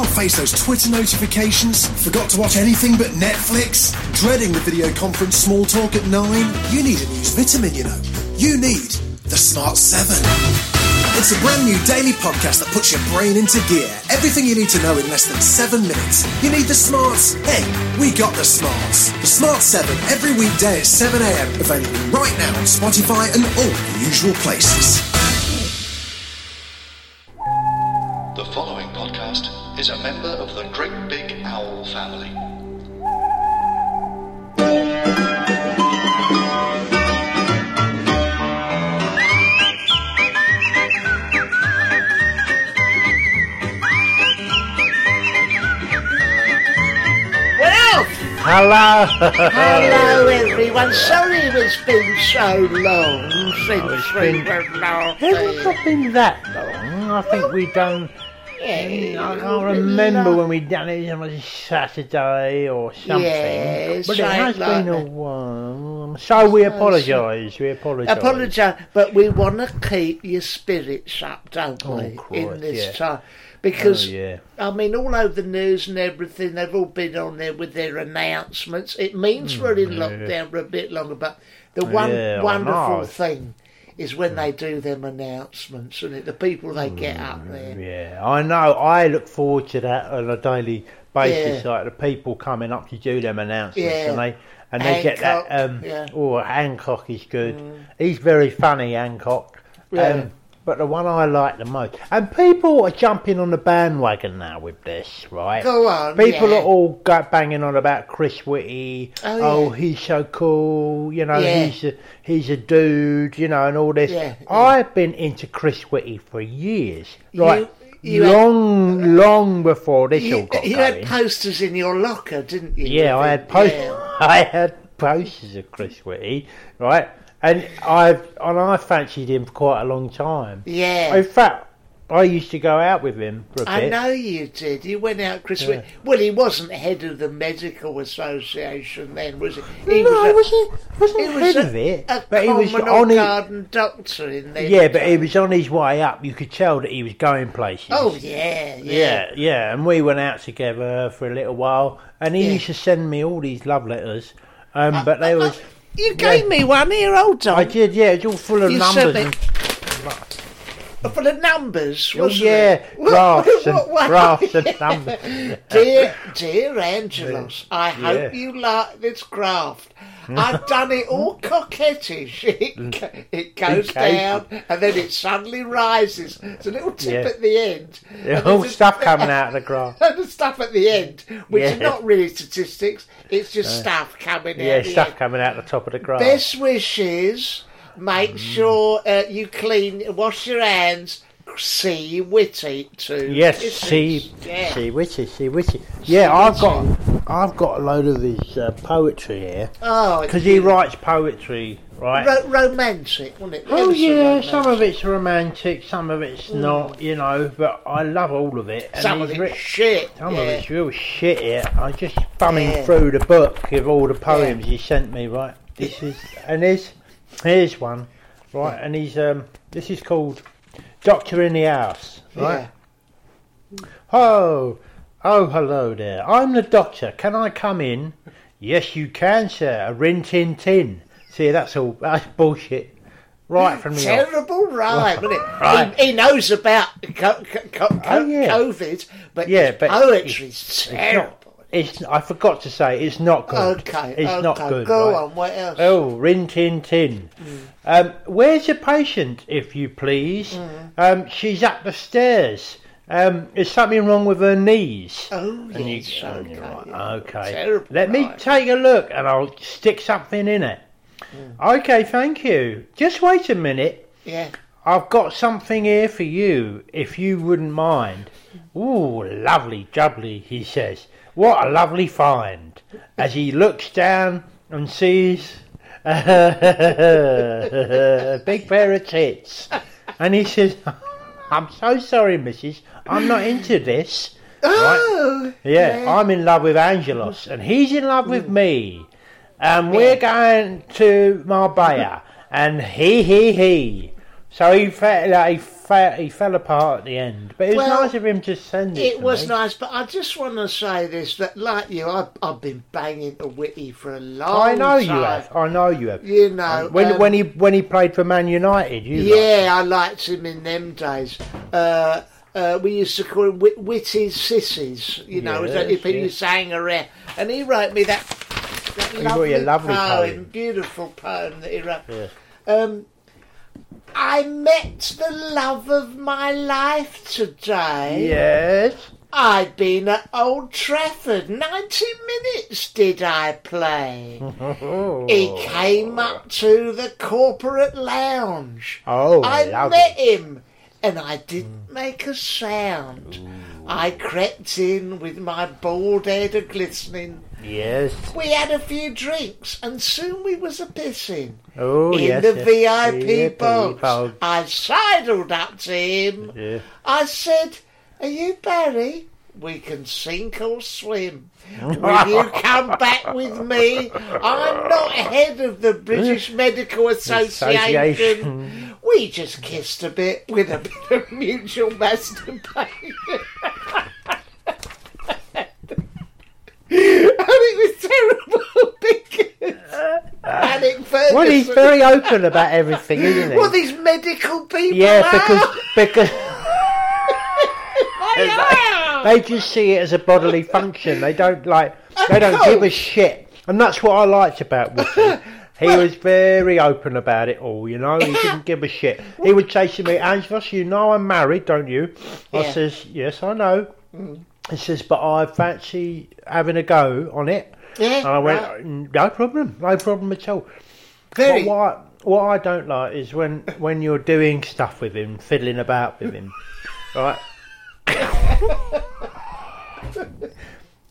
Can't face those Twitter notifications? Forgot to watch anything but Netflix? Dreading the video conference small talk at 9? You need a news vitamin, you know. You need the Smart 7. It's a brand new daily podcast that puts your brain into gear. Everything you need to know in less than seven minutes. You need the smarts? Hey, we got the smarts. The Smart 7 every weekday at 7am. Available right now on Spotify and all the usual places. Hello. hello everyone. Sorry it's been so long since oh, we been- were last Hasn't it been that long? I think we've done. I can't remember when we done it. It was Saturday or something. Yeah, but it has like been a while. So we apologise. We apologise. Apologise, but we want to keep your spirits up, don't Oh, we, in this yeah. time? Because, Oh, yeah. I mean, all over the news and everything, they've all been on there with their announcements. It means we're in lockdown for a bit longer, but the one Yeah, wonderful thing is when they do them announcements and it, the people they get up there. Yeah, I know. I look forward to that on a daily basis. Yeah. Like the people coming up to do them announcements, Yeah. and they and they get that. Um, yeah. Mm. Oh, Hancock is good. He's very funny, Hancock. Yeah. Um, but the one I like the most, and people are jumping on the bandwagon now with this, right? Go on, People yeah. are all go banging on about Chris Whitty. Oh, oh yeah. he's so cool. You know, Yeah. he's a, he's a dude. You know, and all this. I've been into Chris Whitty for years. You- Right. you had- long, long before this all You, got you going. had posters in your locker, didn't you? yeah, I had post- Yeah. I had posters of Chris Whitty, right? And I've and I fancied him for quite a long time. Yeah. In fact, I used to go out with him for a I bit. I know you did. You went out, Chris. Whit- Well, he wasn't head of the medical association then, was he? He no, was a- wasn't, wasn't he was head a, of it, a but he was on or his, doctor in there. Yeah, but he was on his way up. You could tell that he was going places. Oh yeah, yeah. Yeah, yeah, and we went out together for a little while, and he Yeah. used to send me all these love letters, um, uh, but they uh, uh, was You gave me one here. Hold on. I did, yeah, it's all full of You numbers. sent me- And, Full of numbers, oh wasn't yeah, it? graphs and graphs and numbers. Dear, dear Angelos, I hope Yeah. you like this graft. I've done it all coquettish. It, it goes down and then it suddenly rises. It's a little tip Yeah. at the end. Yeah, And all there's a- stuff coming out of the graph. And the stuff at the end, which is Yeah. not really statistics, it's just uh, stuff coming Yeah, out. the stuff coming out the top of the graph. Best wishes. Make sure uh, you clean, wash your hands. See Witty too. Yes, Kisses. see, Yeah. see, witchy, see, witchy. Yeah, I've got, I've got a load of his uh, poetry here Oh, because he writes poetry, right? Ro- romantic, wasn't it? Oh yeah, some of it's romantic, some of it's not, you know. But I love all of it. And Some of it's writ- shit. Some yeah. of it's real shit here. I just thumbing Yeah. through the book of all the poems he sent me. Right, this is and here's here's one, right, and he's um this is called Doctor in the House, right. Oh, oh, hello there. I'm the doctor. Can I come in? Yes, you can, sir. A rin tin tin. See, that's all. That's bullshit. right from the. Terrible rhyme, isn't it? Right. He, he knows about co- co- co- Oh, yeah. COVID, but Yeah, but poetry's It's terrible. It's. I forgot to say it's not good. Okay, it's okay, not good. go right? on, what else? Oh, rin tin tin. Mm. Um, where's your patient, if you please? Mm. Um, she's up the stairs. Um, is something wrong with her knees? Oh, And yes, oh, okay, right, yeah. okay. Terrible Let me take a look, and I'll stick something in it. Mm. Okay, thank you. Just wait a minute. Yeah. I've got something here for you, if you wouldn't mind. Ooh, lovely jubbly, he says. What a lovely find. As he looks down and sees a big pair of tits. And he says, I'm so sorry, missus. I'm not into this. Oh, Yeah, I'm in love with Angelos, and he's in love with mm. me. And we're going to Marbella, and he, he, he. So he fell, he fell, he fell apart at the end. But it was Well, nice of him to send it. It to was me. nice, but I just want to say this: that, like you, I've, I've been banging the Whitty for a long time. I know time. you have. I know you have. You know, when um, when he when he played for Man United, you Yeah, I liked him in them days. Uh, uh, we used to call him Whit- Whitty's Sissies, you know, Yes, people yes. used to hang around. And he wrote me that, that lovely, a lovely poem. beautiful poem that he wrote. Yes. Um, I met the love of my life today. Yes. I'd been at Old Trafford. Ninety minutes did I play. He came up to the corporate lounge. Oh, I met him, and I didn't make a sound. I crept in with my bald head a glistening. Yes. We had a few drinks, and soon we was a pissing. Oh, in yes. the yes. VIP VIP box, box. I sidled up to him. Yeah. I said, Are you Barry? We can sink or swim. Will you come back with me? I'm not head of the British Medical Association. Association. We just kissed a bit with a bit of mutual masturbation. It was terrible because Alex Ferguson. Well, he's very open about everything, isn't he? Well, these medical people. yeah, are. because because. They just see it as a bodily function. They don't like. They don't give a shit, and that's what I liked about Wookie. He was very open about it all, you know. He didn't give a shit. He would say to me, "Angelos, you know I'm married, don't you?" I Yeah. says, "Yes, I know." Mm. He says, "But I fancy having a go on it." Yeah, and I went, right. Mm, "No problem, no problem at all." Very. But what I, what I don't like is when when you're doing stuff with him, fiddling about with him, right?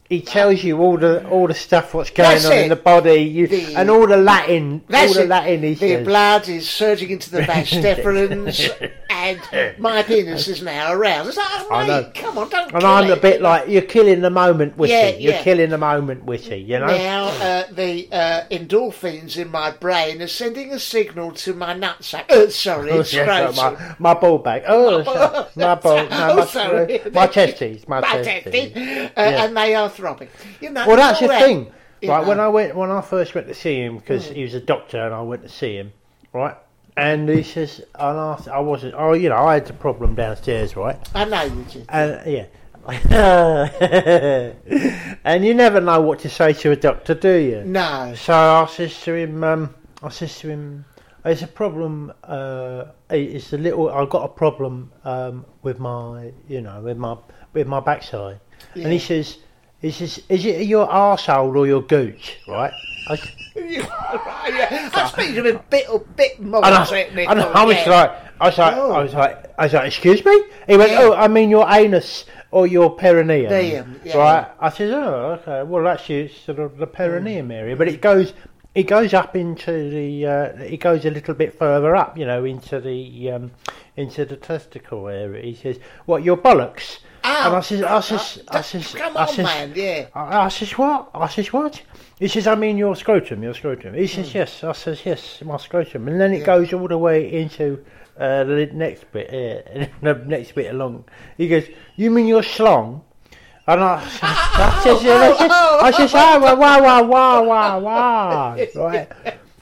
he tells you all the all the stuff what's going That's on in the body, you, The- and all the Latin, all the it. Latin he the says. blood is surging into the deferens, and my penis is now aroused. It's like, oh, I know. mate, come on, don't and kill I'm a it. bit like you're killing the moment, Whitty. Yeah, you're yeah. killing the moment, Whitty. You know. Now, uh, the uh, endorphins in my brain are sending a signal to my nutsack. Uh, sorry, it's my, my ball bag. Oh, sorry. my ball. No, Oh, my, sorry. my testes. My, My testes. testes, uh, and they are throbbing. You know, Well, that's the that, thing, right? When. I went, when I first went to see him, because he was a doctor, and I went to see him, right? And he says, and I, I wasn't. Oh, you know, I had a problem downstairs, right? I know you did. And yeah. and you never know what to say to a doctor, do you? No. So I says to him, um, I says to him, there's a problem. Uh, it's a little. I've got a problem um, with my, you know, with my with my backside. And he says, he says, is it your arsehole or your gooch, right? I, s- yeah. I speak a bit, a bit more and I, technical. and I was yeah. like, I was like, Oh. I was like, I was like, excuse me. He went, Yeah. oh, I mean your anus or your perineum, Perineum, yeah. right? I said, oh, okay. Well, actually, it's sort of the perineum area, but it goes, it goes up into the, uh, it goes a little bit further up, you know, into the, um, into the testicle area. He says, what your bollocks? Ow. and I says, I says, I Uh, says, Come I on, says, man, yeah. I, I says what? I says what? He says I mean your scrotum, your scrotum. He Hmm. says yes. I says yes, my scrotum, and then it goes all the way into uh, the next bit, uh, the next bit along. He goes, you mean your schlong? And I, I says, I says, I says, oh, wow, wow, wow, wow, wow, wow, right.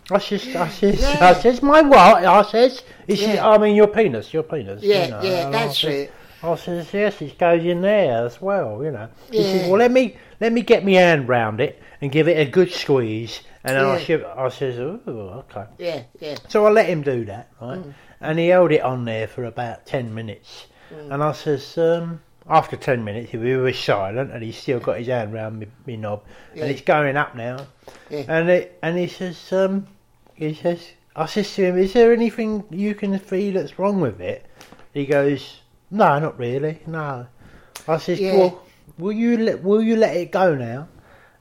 I says, I says, Yeah. I says, my what? I says, he says, Yeah. I mean your penis, your penis. Yeah, you know, yeah, and I that's says- it. I says, yes, it goes in there as well, you know. He says, well, let me let me get my hand round it and give it a good squeeze, and then I, Yeah. shiv- I says, oh, okay. Yeah, yeah. So I let him do that, right? Mm. And he held it on there for about 10 minutes. Mm. And I says, um, after 10 minutes, he was silent and he's still got his hand round me, me knob. Yeah. And it's going up now. Yeah. And it, and he says, um, he says, I says to him, is there anything you can feel that's wrong with it? He goes, no, not really, no. I says, Yeah. well, will you let, will you let it go now?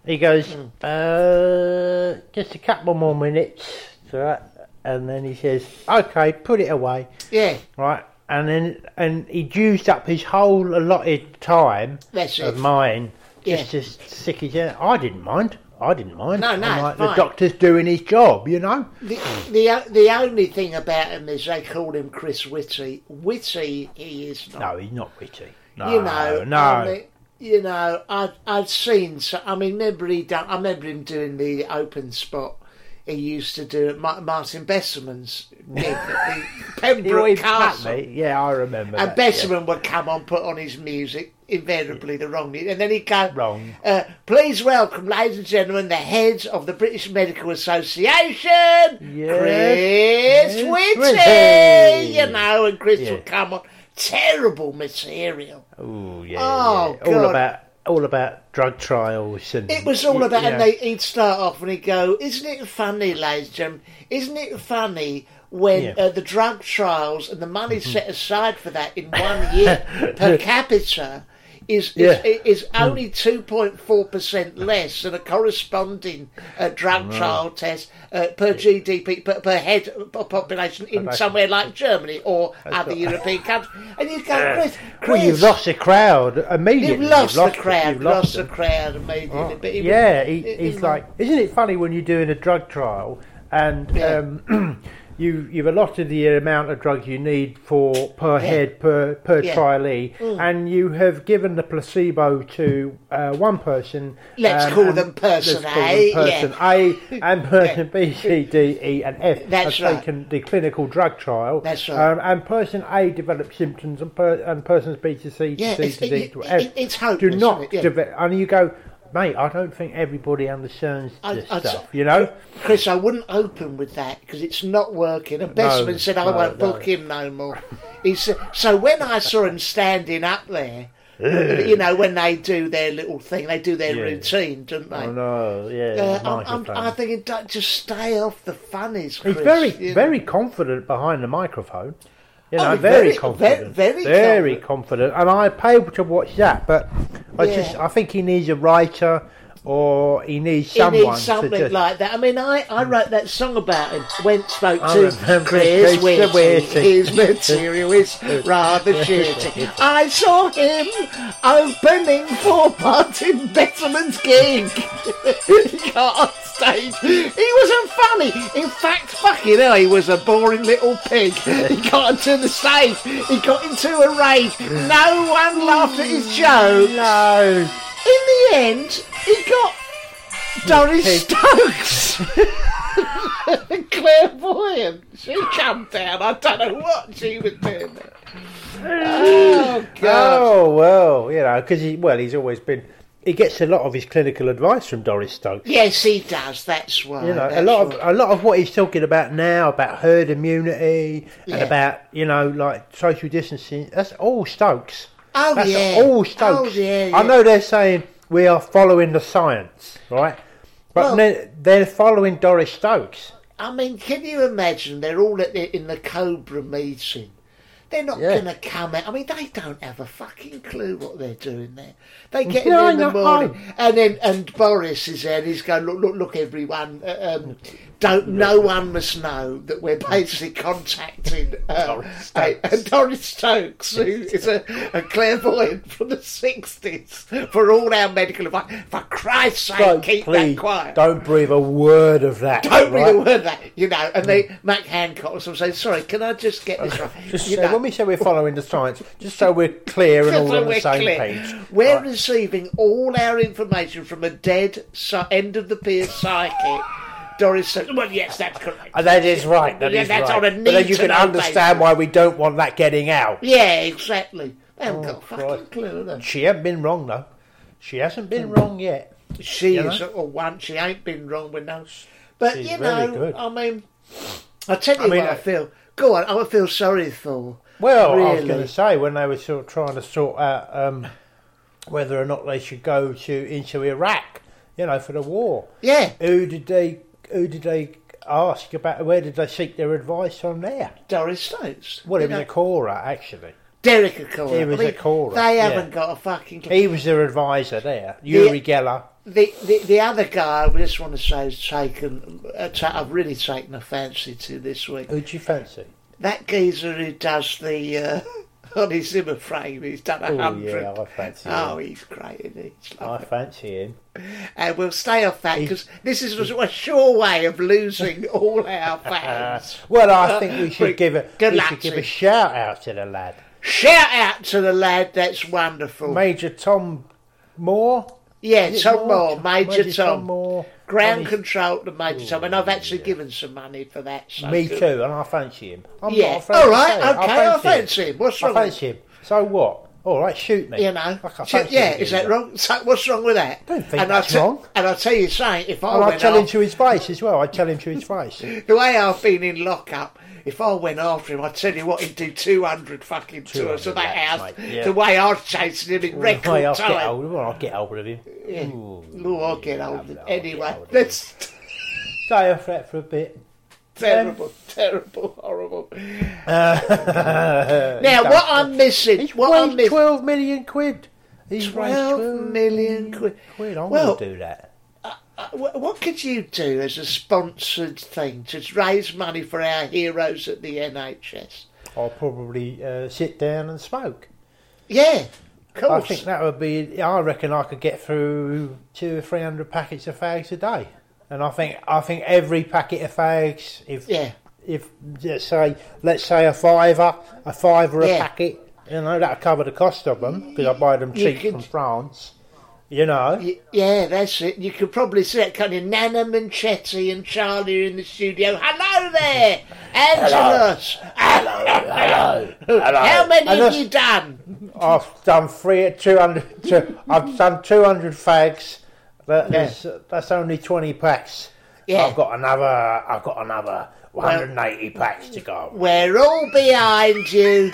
He goes, Mm. uh, just a couple more minutes. So, and then he says, okay, put it away. Yeah, Right. And then, and he'd used up his whole allotted time That's of it. mine just Yeah. to stick his. I didn't mind. I didn't mind. No, no, I'm like, the doctor's doing his job, you know? the, the uh, the only thing about him is they call him Chris Whitty. Whitty, he is not. No, he's not witty. No, you know, no. I mean, you know, I'd I'd seen. So, I mean, remember he done, I remember him doing the open spot. He used to do at Martin Besserman's gig at the Pembroke Castle. Yeah, I remember And that, yeah. Besserman would come on, put on his music, invariably the wrong and then he'd go, Wrong. Uh, please welcome, ladies and gentlemen, the heads of the British Medical Association. Chris Whitty, you know, and Chris Yeah. would come on. Terrible material. Ooh, yeah, Oh, yeah. All about all about drug trials and It was all about, yeah. and they, he'd start off and he'd go, Isn't it funny, ladies and gentlemen? Isn't it funny when Yeah. Mm-hmm. uh, the drug trials and the money set aside for that in one year per capita is Yeah. is, is only 2.4% less than a corresponding uh, drug trial test uh, per GDP, per, per head of population in somewhere like Germany or other right. European countries? And you go, Chris, Well, you've lost the crowd immediately. You've lost, the crowd, you've lost, the crowd immediately. Oh, but he was- yeah, he, he- he's he- like, isn't it funny when you're doing a drug trial and Yeah. um, you you've allotted the amount of drugs you need for per head per per Yeah. trialee, Mm. and you have given the placebo to uh, one person. Let's um, call them person let's call A, them person A, and person B, C, D, E, and F That's have right. taken the clinical drug trial. That's right. Um, and person A develops symptoms, and, per, and persons B to C to Yeah, C to D to it- it's do hopeless, not isn't it? Yeah. develop. And you go, mate, I don't think everybody understands I- this I'd stuff. You know? Chris, I wouldn't open with that because it's not working. And Besserman said, I no, won't no. book him no more. He said, so when I saw him standing up there, you know, when they do their little thing, they do their Yeah. routine, don't they? I know, yeah. Uh, I'm, I'm. I'm thinking, just stay off the funnies, Chris. He's very, know. very confident behind the microphone. You know, Oh, very, very- confident, ve- very confident. And I pay to watch that, but I Yeah. just, I think he needs a writer or he needs someone. He needs something just. like that. I mean, I, I wrote that song about him. Went spoke to Chris. Whitty. His material is rather shitty. I saw him opening for Martin Besserman's gig. he got on stage. He wasn't funny. In fact, fucking hell, he was a boring little pig. He got onto the stage. He got into a rage. No one laughed at his joke. No. In the end, he got Doris Stokes. Clairvoyant. She come down. I don't know what she was doing there. Oh, God. Oh well, you know, because he, well, he's always been. He gets a lot of his clinical advice from Doris Stokes. Yes, he does. That's why. You know, a that's lot of why. a lot of what he's talking about now about herd immunity Yeah. and about you know like social distancing. That's all Stokes. Oh, That's yeah. all Stokes. Oh, yeah, I know they're saying we are following the science, right? But Well- they're, they're following Doris Stokes. I mean, can you imagine? They're all at the, in the Cobra meeting. They're not Yeah. going to come out. I mean, they don't have a fucking clue what they're doing there. They get in No, there in the morning, and then and Boris is there. and He's going, look, look, look, everyone. Uh, um, don't no one must know that we're basically contacting uh, Doris a- Stokes. a Doris Stokes, who is a, a clairvoyant from the sixties, for all our medical advice. For Christ's sake, So keep please that quiet. don't breathe a word of that. Don't right? a word of that, you know. And they, Matt Hancock something saying, sorry, can I just get this right? Just You know, when we say we're following the science, just so we're clear and all so on the same clear, page. We're Right. receiving all our information from a dead end of the pier psychic Doris well, yes, that's correct. And that is right. That Yeah, is that's right. on a but then you can understand basis. why we don't want that getting out. Yeah, exactly. They haven't Oh, got a fucking Christ. clue, have they? She hasn't been wrong though. She hasn't been wrong yet. She You is know? at one. She ain't been wrong with no. But She's you know, good. I mean, I tell you I mean, what I uh, feel. Go on, I feel sorry for. Well, I was going to say when they were sort of trying to sort out um, whether or not they should go to into Iraq, you know, for the war. Yeah, Who did they? Who did they ask about? Where did they seek their advice on there? Doris Stokes. Well, it was know, a caller actually. Derek Acorah. He was I mean, Acorah, They yeah. haven't got a fucking. clue. He was their advisor there, Uri Geller. The, the the other guy I just want to say has taken. Uh, I've really taken a fancy to this week. Who'd you fancy? That geezer who does the uh, on his Zimmer frame. He's done a Oh hundred. yeah, I fancy Oh, he's great, isn't he? I fancy him. And we'll stay off that because this is a sure way of losing all our fans. Well, I think we should give a we luck should give a shout out to the lad, Shout out to the lad, that's wonderful. Major Tom Moore. yeah, Tom Moore, Major, Tom. Moore. Ground control to Major Tom, and I've actually given some money for that. So Me good. too, and I fancy him. I'm Yeah. All right, okay, I fancy him. What's I wrong with fancy him. So what? Oh, all right, shoot me. You know, I fancy yeah, is that wrong? So, what's wrong with that? Don't think and that's I'll wrong. And I'll tell you something. If I And I went tell him to his face as well. I tell him to his face. the way I've been in lockup, if I went after him, I'd tell you what, he'd do two hundred fucking tours of that house. mate, yeah. The way I was chasing him in record I'll time. get of him. I'll get hold of him. Yeah. Ooh, Oh, I'll get yeah, it. I'll get Anyway, let's... Stay off that for a bit. Terrible, terrible, horrible. now, Now, what I'm missing, He's what I'm missing, 12 million quid. He's 12 raised million quid. quid. I'm Well- going to do that. Uh, wh- what could you do as a sponsored thing to raise money for our heroes at the NHS? I'll probably uh, sit down and smoke. Yeah, of course. I think that would be. I reckon I could get through two or three hundred packets of fags a day, and I think I think every packet of fags, if Yeah. if let's say let's say a fiver, a fiver a packet, you know that'll cover the cost of them because I buy them cheap could- from France. You know, Y- Yeah, that's it. You could probably see that kind of Naga Munchetty and Charlie in the studio. Hello there, Angelos. Hello, hello, Hello. How many And have that's- you done? I've done three, two hundred. I've done two hundred fags. That Yeah. is, that's only twenty packs. Yeah. I've got another. I've got another one hundred and eighty packs to go. We're all behind you.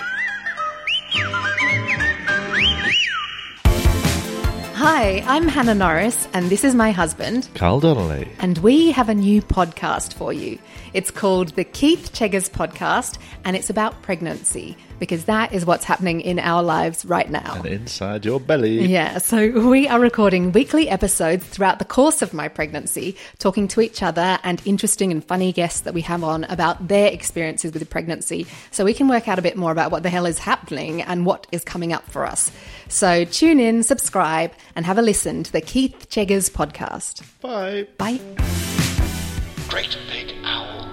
Hi, I'm Hannah Norris, and this is my husband. Carl Donnelly. And we have a new podcast for you. It's called the Keith Cheggers Podcast, and it's about pregnancy because that is what's happening in our lives right now. And inside your belly. Yeah, so we are recording weekly episodes throughout the course of my pregnancy, talking to each other and interesting and funny guests that we have on about their experiences with pregnancy, so we can work out a bit more about what the hell is happening and what is coming up for us. So tune in, subscribe, and have a listen to the Keith Cheggers podcast. Bye. Bye. GreatBigOwl.com.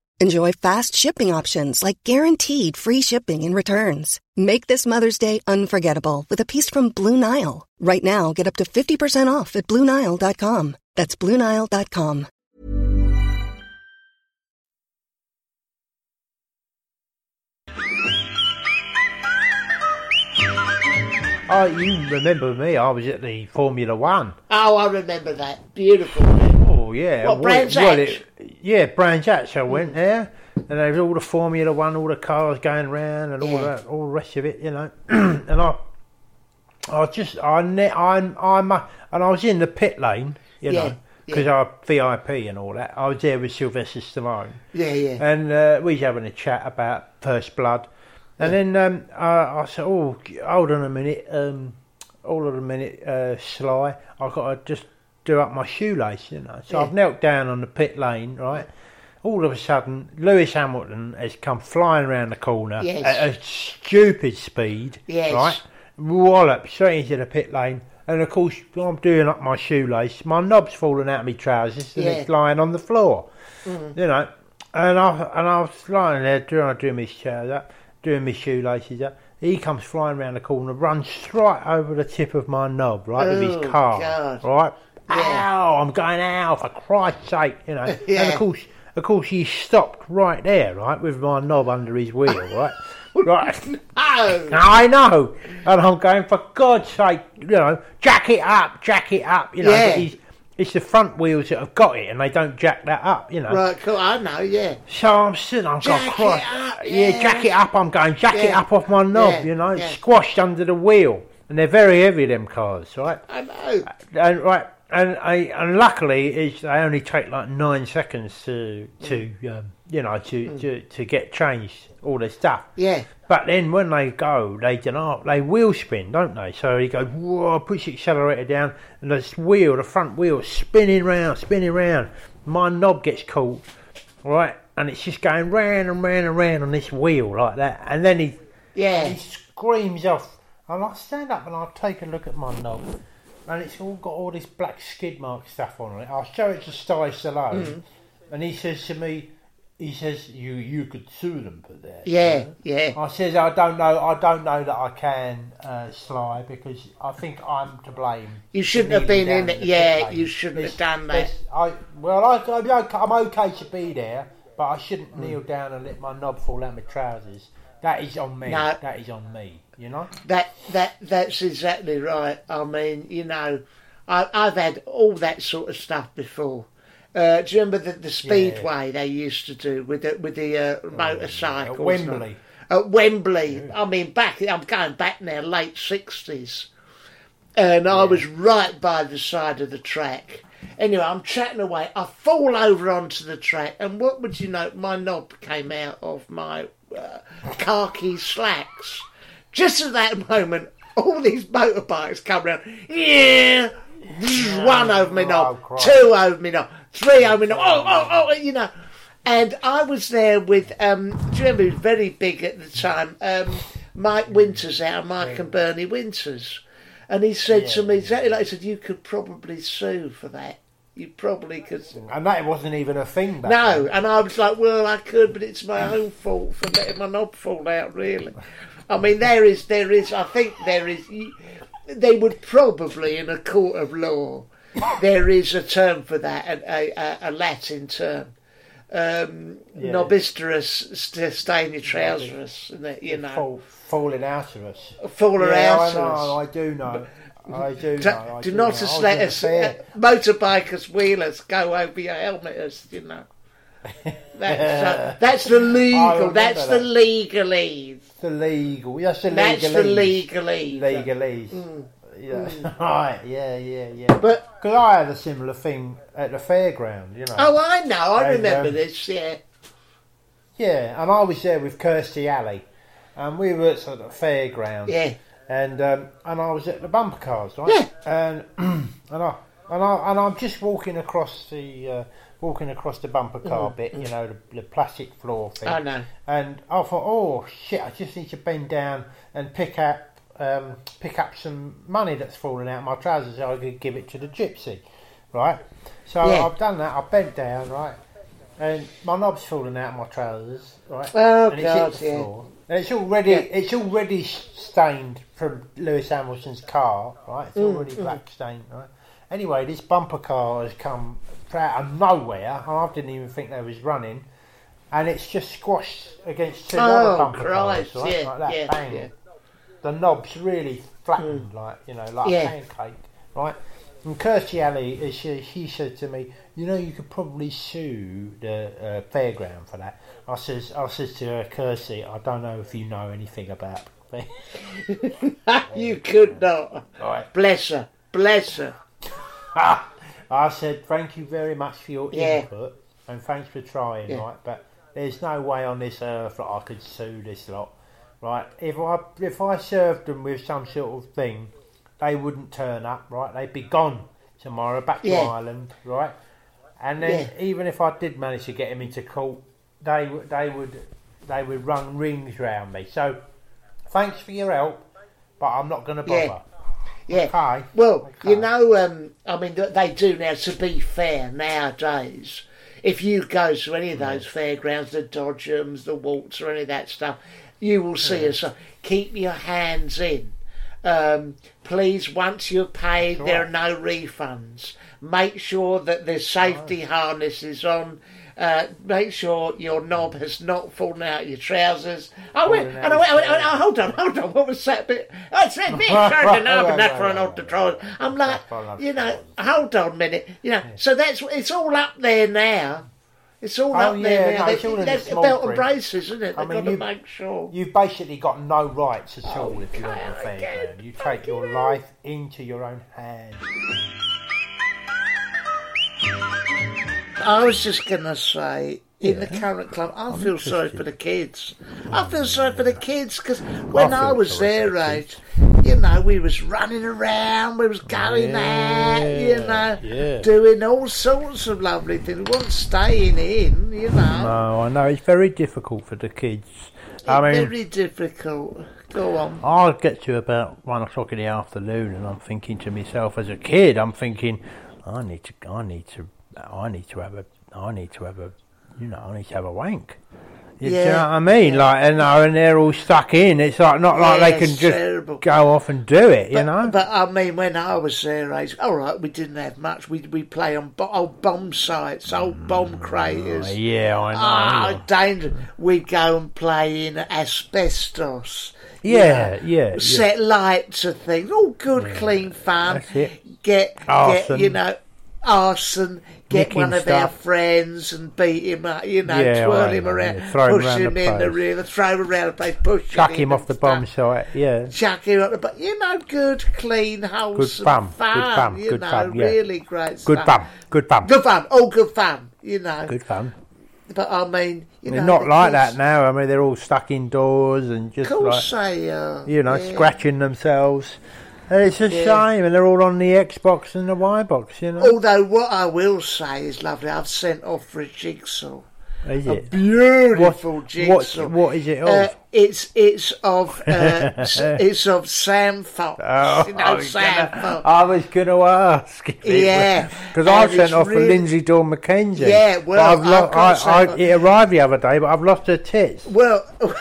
Enjoy fast shipping options like guaranteed free shipping and returns. Make this Mother's Day unforgettable with a piece from Blue Nile. Right now, get up to 50% off at BlueNile.com. That's BlueNile.com. Oh, you remember me? I was at the Formula One. Oh, I remember that. Beautiful. Oh yeah. What, well, it- yeah, Brands Hatch. I went there, and there was all the Formula One, all the cars going round, and all Yeah. that, all the rest of it, you know. and I, I just, I, ne- I'm, I'm, uh, and I was in the pit lane, you Yeah, know, because I'm VIP and all that. I was there with Sylvester Stallone. Yeah, yeah. And uh, we was having a chat about First Blood. And then um, I, I said, oh, hold on a minute, um, hold on a minute, uh, Sly. I've got to just do up my shoelace, you know. So Yeah. I've knelt down on the pit lane, right? All of a sudden, Lewis Hamilton has come flying around the corner Yes. at a stupid speed, Yes. right? Wallop straight into the pit lane. And of course, I'm doing up my shoelace. My knob's falling out of my trousers and Yeah. it's lying on the floor Mhm. you know. And I and I was lying there doing doing my shoes up, doing my shoelaces up. He comes flying around the corner, runs straight over the tip of my knob, right, with Oh, his car, God. right. Yeah. Ow! I'm going out for Christ's sake, you know. And of course, of course, he stopped right there, right, with my knob under his wheel, right, right. Oh, I know, and I'm going for God's sake, you know, jack it up, jack it up, you know. Yeah. it's the front wheels that have got it, and they don't jack that up, you know. right, cool. I know, yeah. So I'm sitting, I'm going, Jack it Christ, up, yeah, yeah. jack it up. I'm going, jack it up off my knob, Yeah, you know, yeah. squashed under the wheel, and they're very heavy, them cars, right? I know. And right, and I and luckily, it's they only take like nine seconds to to um, you know to, Mm. to to get changed all this stuff. Yeah. But then when they go, they do not, they wheel spin, don't they? So he goes, whoa, push the accelerator down, and this wheel, the front wheel, spinning round, spinning round. My knob gets caught, right, and it's just going round and round and round on this wheel like that. And then he, Yeah. he screams off, and I stand up and I take a look at my knob, and it's all got all this black skid mark stuff on it. I'll show it to Sly Stallone, Mm. and he says to me, he says, "You you could sue them for that." Yeah, yeah. I says I don't know. I don't know that I can, uh, Sly, because I think I'm to blame. You shouldn't have been in it. Yeah, you shouldn't have done that. I well, I, I'm okay, I'm okay to be there, but I shouldn't Mm. kneel down and let my knob fall out of my trousers. That is on me. No. That is on me. You know. That that that's exactly right. I mean, you know, I, I've had all that sort of stuff before. Uh, do you remember the, the speedway they used to do with the with the uh, motorcycles? At Wembley. At Wembley. I mean, back I'm going back now, late sixties, and I was right by the side of the track. Anyway, I'm chatting away. I fall over onto the track, and what would you know? My knob came out of my uh, khaki slacks. Just at that moment, all these motorbikes come round. Yeah, one over me knob, Oh, two over me knob, three over me knob. Oh, oh, oh, you know. And I was there with, um, do you remember, he was very big at the time, um, Mike Winters out of Mike and Bernie Winters. And he said to me, exactly like he said, you could probably sue for that. You probably could. And that wasn't even a thing back No, then. and I was like, well, I could, but it's my own fault for letting my knob fall out. Really, I mean, there is, there is, I think there is. They would probably, in a court of law, there is a term for that, a, a, a Latin term. Um, Yeah. Nobisterus st- stain your trousers, and that, you know, Fall, falling out of us. Falling yeah, out I of know, us. I do know. I do know. I do do not know. I as was let us, uh, motorbikers, wheelers go over your helmeters, you know. That's, uh, that's the legal. That's the that. legalese. The legal. That's the That's the legalese. legalese. Legalese. Mm. Yeah. right. Yeah. Yeah. Yeah. But because I had a similar thing at the fairground, you know. oh, I know. I And, remember um, this. Yeah. Yeah, and I was there with Kirstie Alley, and we were at sort of fairground. Yeah. And um, and I was at the bumper cars, right? Yeah. And and I and I and I'm just walking across the uh, walking across the bumper car Mm, bit, you know, the, the plastic floor thing. I know. And I thought, oh shit, I just need to bend down and pick up um, pick up some money that's fallen out of my trousers so I could give it to the gypsy, right? So Yeah. I've done that. I bent down, right, and my knob's fallen out of my trousers, right? Oh, and it's God, the yeah. floor. And it's already Yeah. it's already stained from Lewis Hamilton's car, right? It's Mm, already mm. black stained, right? Anyway, this bumper car has come out of nowhere, I didn't even think they was running, and it's just squashed against two Oh, other bumper Christ, cars, right? yeah, like that, yeah, bang. yeah. The knobs really flattened, like you know, like Yeah. a pancake, right? And Kirstie Alley, uh, she, she said to me, "You know, you could probably sue the uh, fairground for that." I says, "I says to her, Kirsty, I don't know if you know anything about." you could not. Right. Bless her. Bless her. I said, "Thank you very much for your Yeah. input, and thanks for trying, Yeah. right? But there's no way on this earth that I could sue this lot, right? If I if I served them with some sort of thing, they wouldn't turn up, right? They'd be gone tomorrow, back to Ireland, right? And then Yeah. even if I did manage to get him into court, they would they would they would run rings round me. So thanks for your help, but I'm not going to bother. Yeah. Okay. Well, you know, um, I mean, they do now. To be fair, nowadays, if you go to any of those fairgrounds, the Dodgems, the Waltz, or any of that stuff, you will see us. uh, Keep your hands in. Um, please, once you've paid, there are no refunds. Make sure that the safety harness is on. Uh, make sure your knob has not fallen out of your trousers. Oh, Fallen oh, out no, of wait, his wait, wait, oh, hold on, hold on. What was that bit? Oh, it's that bit. Sorry, the knob and that for an old trousers. I'm like, you know, hold on a minute. You know, so that's it's all up there now. It's all Oh, up yeah, there now. no, it's all in the belt and braces, isn't it? I They've mean, got to make sure. You've basically got no rights at Oh, all if you want a fairground. You take your life into your own hands. I was just going to say, in the current club, I feel sorry for the kids. I feel sorry for the kids because when I, feel was their age, you know, we was running around, we was going out, you know, yeah. doing all sorts of lovely things. We weren't staying in, you know. No, I know it's very difficult for the kids. I mean, Very difficult. Go on. I'll get to about one o'clock in the afternoon, and I'm thinking to myself, as a kid, I'm thinking, I need to, I need to, I need to have a, I need to have a, you know, I need to have a wank. You, do you Yeah, know what I mean? Like, and, uh, and they're all stuck in. It's like not like Yeah, they can just terrible. go off and do it. You know? but I mean, when I was their age, all right, we didn't have much. We we play on bo- old bomb sites, old bomb craters. Oh, yeah, I know. Ah, danger! We'd go and play in asbestos. you Yeah, know, yeah, yeah. Set light to things. All good, clean fun. Get Arson. get you know. Arson, get one of our friends and beat him up, you know, Yeah, twirl him around, yeah, throw him push around him the in the rear, throw him around the place, push him. Chuck him, him off the stuff bomb site. Yeah. chuck him up, but you know, good, clean, wholesome fun, good fun, you good know, fun, yeah. really great Good fun. Good fun. Good fun, all good fun, you know. Good fun. But I mean, you they're know, not the like kids- that now. I mean, they're all stuck indoors and Of just course like they are. Uh, you know yeah. scratching themselves. And it's a Yeah. shame, and they're all on the Xbox and the Y box. You know, Although what I will say is lovely. I've sent off for a jigsaw. is A it? beautiful What- jigsaw. what- what is it of? Uh, it's it's of uh, it's of Sam Fox. Oh, you know, I was Sam gonna- Fox. I was going to ask. Yeah. because I sent off for Linsey Dawn McKenzie. Yeah, But well, I've lo- got I, I, it arrived the other day, but I've lost her tits. Well,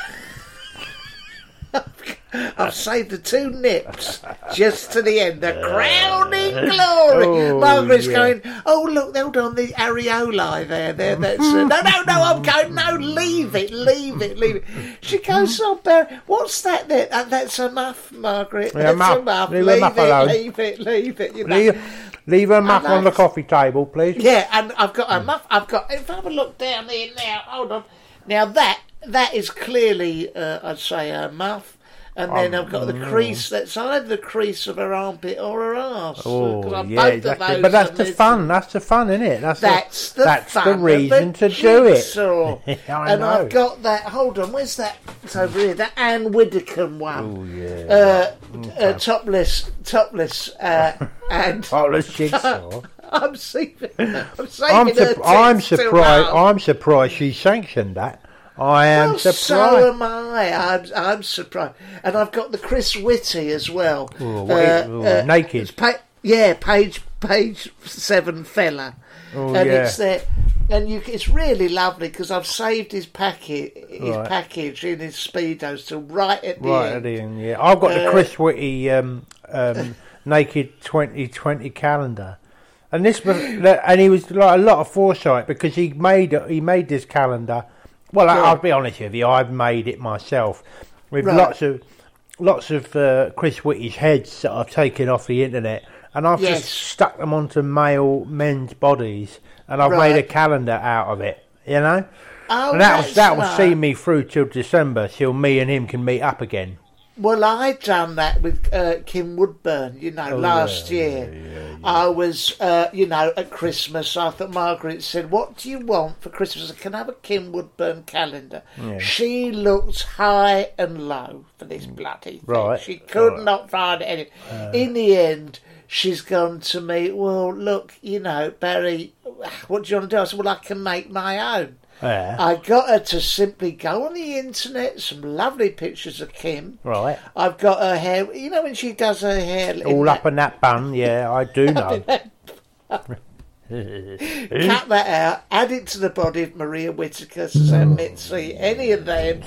I've saved the two nips just to the end. The crowning glory. Oh, Margaret's yeah. going, oh, look, hold on, the areolae there. there that's, uh, no, no, no, I'm going, no, leave it, leave it, leave it. She goes, oh, Barry, what's that there? Uh, that's a muff, Margaret. Yeah, That's muff. a muff. Leave Leave, muff it, alone. leave it, leave it. You know. Leave, leave her muff on the coffee table, please. Yeah, and I've got a muff. I've got. If I have a look down there now, hold on. Now that that is clearly, uh, I'd say, a muff. And then Um, I've got the mm. crease that's either the crease of her armpit or her arse. Oh, I'm yeah, both of exactly. those But that's the fun. That's the fun, isn't it? That's That's the, the that's fun the reason the to do it. I and know. I've got that. Hold on, where's that? It's over here. That Ann Widdecombe one. Oh yeah. Uh, uh, topless, topless, uh, and Topless jigsaw. I'm saving. I'm saving I'm, her I'm surprised. I'm surprised she sanctioned that. I am well, surprised. so am I. I'm, I'm surprised, and I've got the Chris Whitty as well. Oh, what is- oh, naked. Pa- yeah, page page seven fella, Oh, and yeah. it's there. And you, it's really lovely because I've saved his packet, his Right. package in his speedos till right at the Right end. at the end, yeah. I've got the Uh, Chris Whitty um, um, Naked 2020 calendar, and this was, and he was like a lot of foresight because he made he made this calendar. Well, I, Right. I'll be honest with you, I've made it myself with Right. lots of lots of uh, Chris Whitty's heads that I've taken off the internet, and I've Yes. just stuck them onto male men's bodies, and I've made a calendar out of it. You know. Oh, and that was that will see me through till December, till me and him can meet up again. Well, I done that with uh, Kim Woodburn, you know, Oh, last yeah, year. I was, uh, you know, at Christmas. I thought Margaret said, "What do you want for Christmas?" I can I have a Kim Woodburn calendar. Yeah. She looked high and low for this bloody thing. Right. She could Right. not find any. Uh. In the end, she's gone to me. Well, look, you know, Barry, what do you want to do? I said, "Well, I can make my own." Yeah. I got her to simply go on the internet, some lovely pictures of Kim. Right. I've got her hair. You know when she does her hair, All that- up in that bun, yeah, I do know. Cut that out, add it to the body of Maria Whittaker, Suzanne Mizzi, any of them,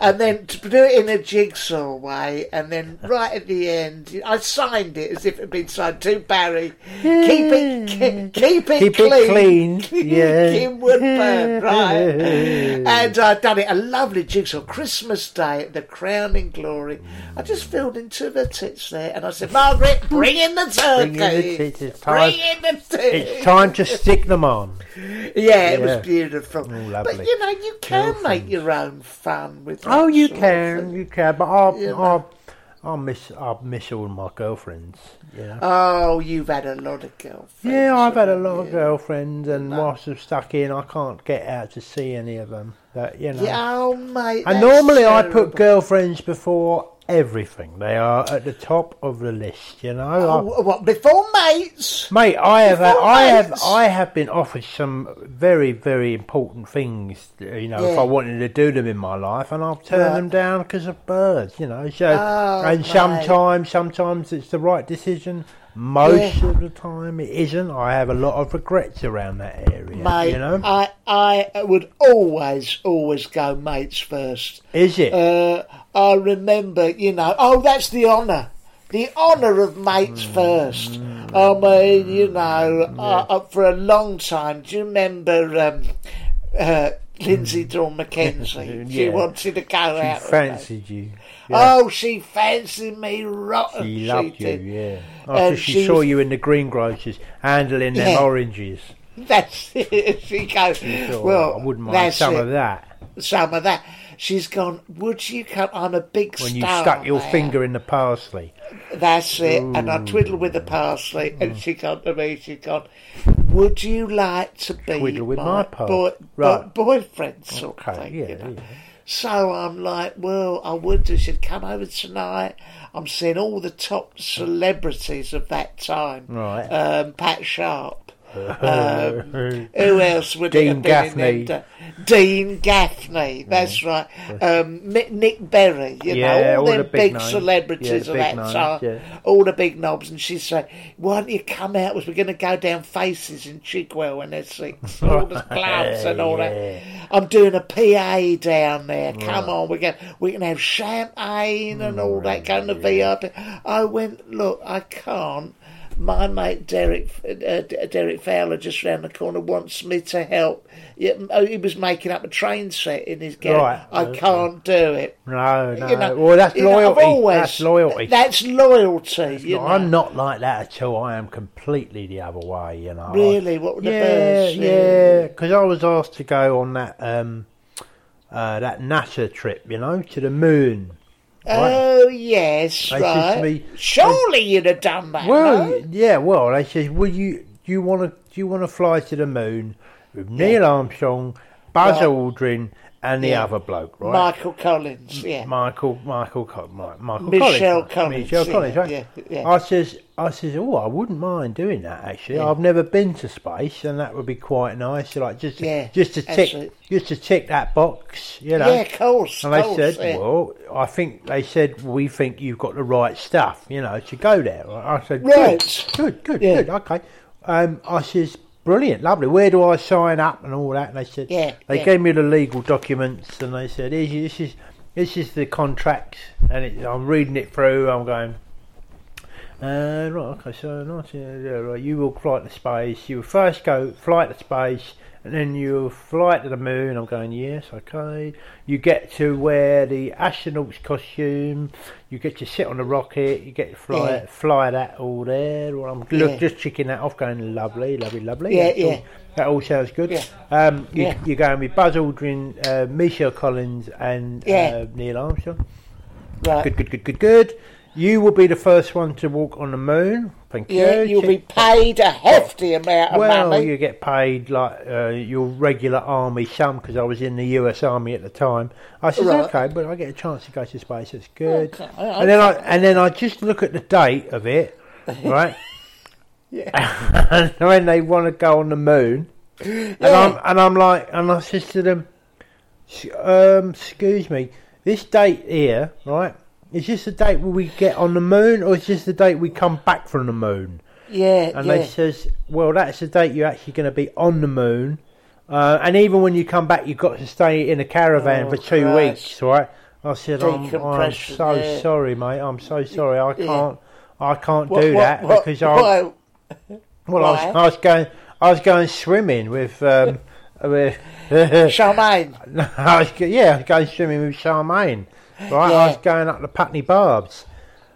and then to do it in a jigsaw way, and then right at the end, I signed it as if it had been signed to Barry. Keep it, ke- keep it Keep it clean, clean, yeah. Kim Woodburn, right? and I've done it a lovely jigsaw, Christmas Day, the crowning glory. I just filled in two of her tits there, and I said, Margaret, bring in the turkey. Bring in the tits, Bring in the tits. Time to stick them on. Yeah, it Yeah. was beautiful. Oh, but you know, you can make your own fun with. Oh, you sort of can, thing. you can, but I'll. I'll, I'll miss, I'll miss all my girlfriends. Yeah. Oh, you've had a lot of girlfriends. Yeah, I've had a lot of girlfriends, and whilst I'm stuck in, I can't get out to see any of them. That you know. Yeah, oh mate. And that's normally I terrible. put girlfriends before everything. They are at the top of the list. You know. I- Oh, what before mates? Mate, I have, Before I have. I have been offered some very, very important things. You know, if I wanted to do them in my life, and I've turned Right. them down because of birds. You know, so Oh, and mate. sometimes, sometimes it's the right decision. Most of the time, it isn't. I have a lot of regrets around that area. Mate, you know, I I would always always go mates first. is it? Uh, I remember, you know, oh, that's the honour. The honour of mates Mm. first. I mean, you know, uh, uh, for a long time. Do you remember um, uh, Linsey Dawn McKenzie? She Yeah. wanted to go she out. me. fancied you. Oh, she fancied me rotten. She loved you, did. yeah. After she, she saw was- you in the greengrocers handling them oranges. That's it. She goes, She thought, oh, well, I wouldn't mind that's some it. of that. Some of that. She's gone, would you come? I'm a big When you stuck your now." finger in the parsley. That's it. And I twiddle with the parsley, and she come to me. She gone, "Would you like to be Twiddle with my, my boy, Right. boyfriend?" Sort of Okay, thing, yeah, you know. yeah. So I'm like, "Well, I would." do." She'd come over tonight. I'm seeing all the top celebrities of that time. Right. Um, Pat Sharp. Um, who else would Dean have been in Gaffney. them Dean Gaffney, that's right. Um, Nick, Berry, you Yeah, know, all, all them the big, big celebrities Yeah, of that time, yeah. all the big knobs. And she said, "Why don't you come out? We're going to go down Faces in Chigwell in Essex, all the clubs and all that. I'm doing a PA down there. Come on, we can we can have champagne and all that. Go in the VIP." I went, "Look, I can't." My mate Derek uh, Derek Fowler just round the corner wants me to help. Yeah, oh, he was making up a train set in his garage. Right, I okay. can't do it. No, no. You know, well, that's you know, loyalty. always- that's loyalty. That's loyalty. you No, know. I'm not like that at all. I am completely the other way. You know. Really? What were the yeah, birds? Yeah, because I was asked to go on that um, uh, that NASA trip. You know, to the moon. Oh yes, They right. me- Surely you'd have done that. Well, no? yeah. Well, they said, "Will you? Do you want to? Do you want to fly to the moon with Neil Armstrong, Buzz Right. Aldrin, and the Yeah. other bloke, right? Michael Collins. Yeah. Michael, Michael, Co- Mi- Michael Michelle Collins, Collins, Michelle yeah, Collins, right? yeah, yeah. I says, I says, oh, I wouldn't mind doing that. Actually. I've never been to space, and that would be quite nice. Like just, to, Yeah, just to tick, absolutely. just to tick that box, you know. Yeah, of course, And they course, said, yeah. well, I think they said we think you've got the right stuff, you know, to go there. I said, Right. good, good, good, Yeah. good, okay. Um, I says, brilliant, lovely. Where do I sign up and all that? And they said, Yeah, They yeah. gave me the legal documents, and they said, "Here's this is this is the contract." And it, I'm reading it through. I'm going. Uh, right, okay, so nice, yeah, yeah, right, you will fly to space. You will first go fly to space, and then you'll fly to the moon. I'm going, yes, okay. You get to wear the astronaut's costume. You get to sit on the rocket. You get to fly Yeah. fly that all there. Well, I'm Yeah. just checking that off, going lovely, lovely, lovely. Yeah, That's all- yeah. that all sounds good. Yeah. Um, you, Yeah. You're going with Buzz Aldrin, uh, Michelle Collins, and Yeah. uh, Neil Armstrong. Right. Good, good, good, good, good. You will be the first one to walk on the moon. Thank Yeah, you. you'll be paid a hefty amount of well, money. Well, you get paid like uh, your regular army sum because I was in the U.S. Army at the time. I said, Right. okay, but I get a chance to go to space. It's good. Okay, And then I and then I just look at the date of it, right? Yeah. and when they want to go on the moon, and I'm and I'm like, and I says to them, um, excuse me, this date here, right? Is this the date where we get on the moon, or is this the date we come back from the moon? Yeah, And yeah. they says, well, that's the date you're actually going to be on the moon. Uh, and even when you come back, you've got to stay in a caravan Oh, for two Christ. weeks, right? I said, I'm, I'm so yeah. sorry, mate. I'm so sorry. I can't, I can't What- do what- that what- because I, well, I was, I was going, I was going swimming with, um, with Charmaine. I was, yeah, I was going swimming with Charmaine. Right, Yeah. I was going up the Putney Baths,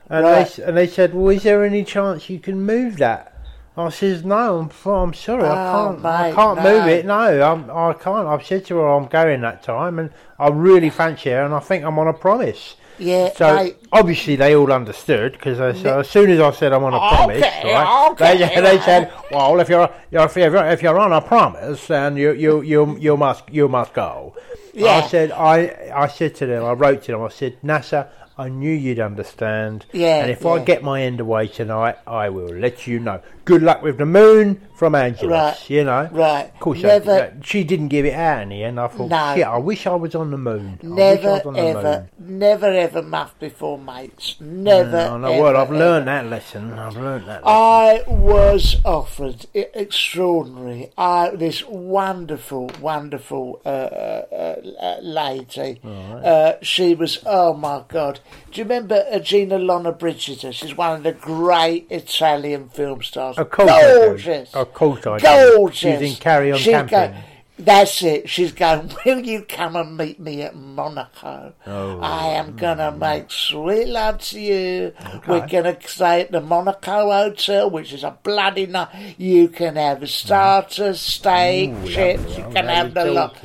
and Right. they and they said, "Well, is there any chance you can move that?" I says, "No, I'm I'm sorry, I Oh, can't, I can't no. move it. No, I'm, I can't." I've said to her, "I'm going that time, and I really fancy her, and I think I'm on a promise." Yeah, So obviously they all understood because so as soon as I said I'm on a promise, right? okay, they, they said, "Well, if you're if you're if you're on a promise, then you you you you must you must go." Yeah. I said I I said to them, I wrote to them, I said, NASA, I knew you'd understand. Yeah, And if I get my end away tonight, I will let you know. Good luck with the moon from Angelos. Right, You know. right. Of course, Never- uh, she didn't give it out in the end. I thought, No. shit, I wish I was on the moon. I wish I Never was on the ever, moon. never ever muff before mates. Never. No, no, ever, well, I've ever. learned that lesson. I've learned that. lesson. I was offered extraordinary. I, this wonderful, wonderful uh, uh, uh, lady. Uh, she was. Oh my God! Do you remember uh, Gina Lollobrigida? She's one of the great Italian film stars. I do. Gorgeous. Of course I. Gorgeous. She's in Carry On Camping. go- that's it. She's going, Will you come and meet me at Monaco? Oh. I am going to mm. make sweet love to you. We're going to stay at the Monaco Hotel, which is a bloody night. You can have mm. starters, steak, Ooh, chips. You Oh, can have the lot.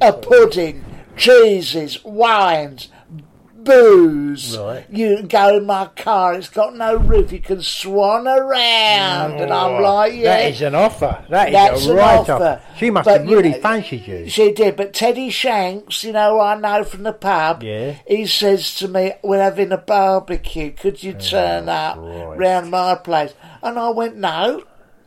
A pudding, cheeses, wines, booze. Right. You can go in my car. It's got no roof. You can swan around. and I'm oh, like, yeah. Oh, That is an offer. That is That's a an right offer. She must But, have you really know, fancied you. She did, but Teddy Shanks, you know, I know from the pub. Yeah. He says to me, "We're having a barbecue. Could you oh, turn up Christ. round my place?" And I went, "No."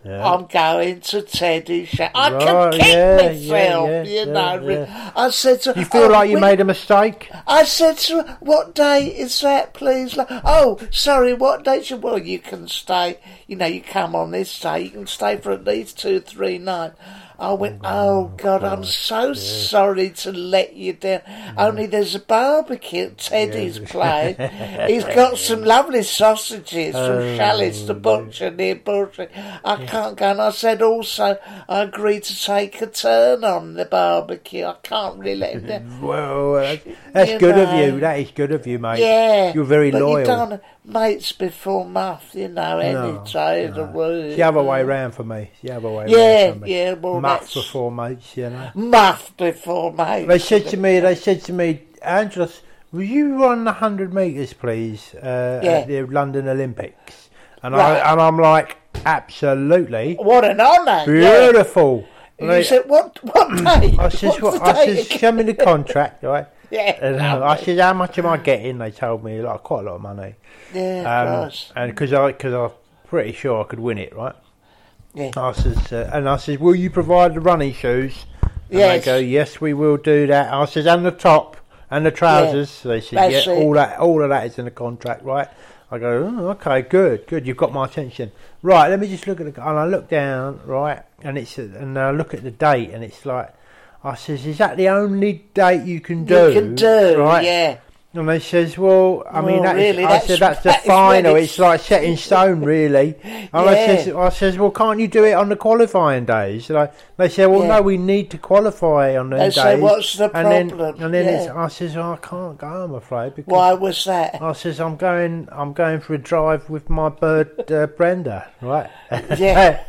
Yeah. I'm going to Teddy. I Right, can keep yeah, myself, yeah, you know. I said to You feel "Oh, like you we- made a mistake? I said to her, what day is that, please? Like, oh, sorry, what date? She, well, you can stay, you know, you come on this day, you can stay for at least two, three nights. I went, oh, God, I'm so sorry to let you down. Only there's a barbecue Teddy's playing. He's got some lovely sausages from Oh, Chalice, the butcher near Bushry. I can't go. And I said also, I agreed to take a turn on the barbecue. I can't really let him down. Well, uh, that's good of you. That is good of you, mate. Yeah, You're very but loyal. You don't mates before muff, you know, any No, day of the week. It's the other way round for me. It's the other way Yeah, round for me. yeah, well, That's- before mates, you know. Muff before mates. They said to me, they said to me, Angelos, will you run the 100 metres, please, uh, Yeah. at the London Olympics? And, Right. I, and I'm like, absolutely. What an honour! yeah. Beautiful. And you said, what, what day? I says, what, I again? show me the contract, right? Yeah, And, uh, I said, how much am I getting? They told me like quite a lot of money. Yeah, Um, and because I, because I'm pretty sure I could win it, right? Yeah. I says, uh, and I says, will you provide the running shoes? And Yes. they go, yes, we will do that. I says, and the top and the trousers. Yeah. They said, That's yeah, it. all that, all of that is in the contract, right? I go, oh, okay, good, good. You've got my attention. Right, let me just look at the. And I look down, right, and it's and I look at the date, and it's like, I says, is that the only date you can do? You can do, right? yeah. And they says, well, I mean, Well, that is- really, I that's- said that's the that is final. it's- It's like set in stone, really. And I Yeah. says, I says, well, can't you do it on the qualifying days? And I, they say, well, Yeah. no, we need to qualify on those They days. say, "What's the and then, problem?" and then it's, I says, oh, I can't go. I'm afraid because Why was that? I says, I'm going, I'm going for a drive with my bird uh, Brenda, right? Yeah.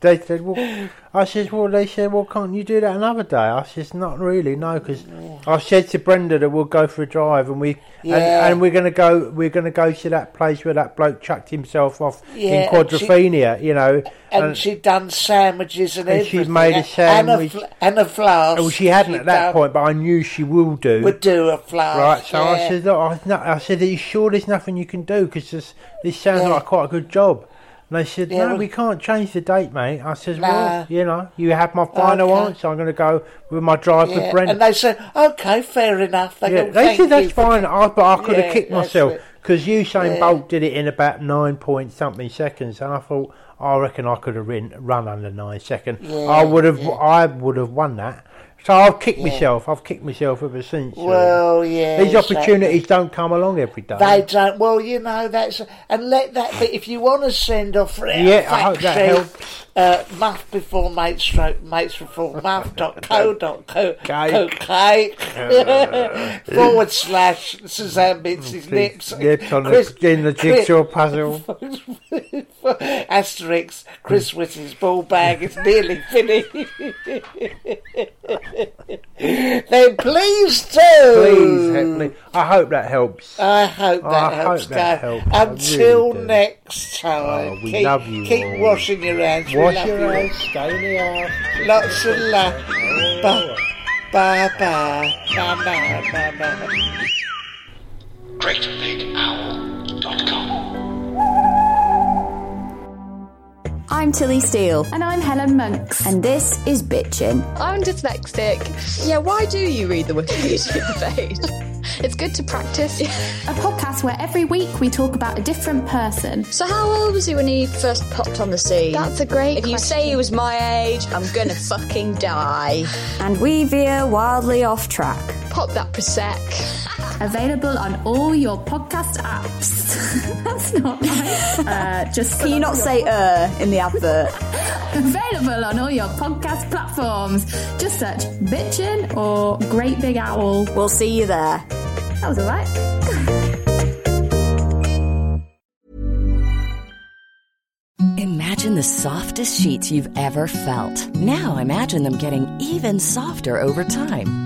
They said, well, I says, well, they said, well, can't you do that another day? I says, not really, no, because I said to Brenda that we'll go for a drive and we, Yeah. and, and we're gonna go, we're gonna go to that place where that bloke chucked himself off Yeah, in and she- Quadrophenia, you know, And, she'd done sandwiches and, and everything. she'd made a sandwich. And a, fl- and a flask. well, she hadn't at that done- point, but I knew she will do. Would do a flask. Right, so I yeah. said, look, I, no, I said, are you sure there's nothing you can do? Because this, this sounds Yeah. like quite a good job. And they said, Yeah, no, well- we can't change the date, mate. I said, Nah. well, you know, you have my final Okay. answer. I'm going to go with my drive Yeah, with Brent. And they said, okay, fair enough. They yeah, go, they said that's fine, I, but I could have kicked myself because Usain Yeah. Bolt did it in about nine point something seconds, and I thought, I reckon I could have run, run under nine seconds. Yeah, I would have, yeah. I would have won that. So I've kicked Yeah. myself. I've kicked myself ever since. Well, yeah. these opportunities don't come along every day. They don't. Well, you know that's and let that be. If you want to send off for Yeah, I hope that helps. Uh, muff before mates stroke mates before muff dot co dot co cake forward slash Suzanne Bintz's lips Lips on Chris- the, in the jigsaw puzzle. Asterix Chris Whitty's ball bag is nearly finished. then please do. Please help me. I hope that helps. I hope that I helps, hope that Gav. helps. Until really next time, Oh, we keep, love you keep all. washing your hands. Wash love your you hands, stay in the house. Lots of love. Bye. Bye bye. Bye bye. Bye bye. GreatBigOwl.com. I'm Tilly Steele. And I'm Helen Monks. And this is Bitchin'. I'm dyslexic. Yeah, why do you read the Wikipedia page? It's good to practice. A podcast where every week we talk about a different person. So how old was he when he first popped on the scene? That's a great If you say he was my age, I'm gonna fucking die. And we veer wildly off track. Pop that Prosec. Available on all your podcast apps. That's not right. Uh, just Can you not say uh in the advert? Available on all your podcast platforms. Just search Bitchin' or Great Big Owl. We'll see you there. That was alright. Imagine the softest sheets you've ever felt. Now imagine them getting even softer over time.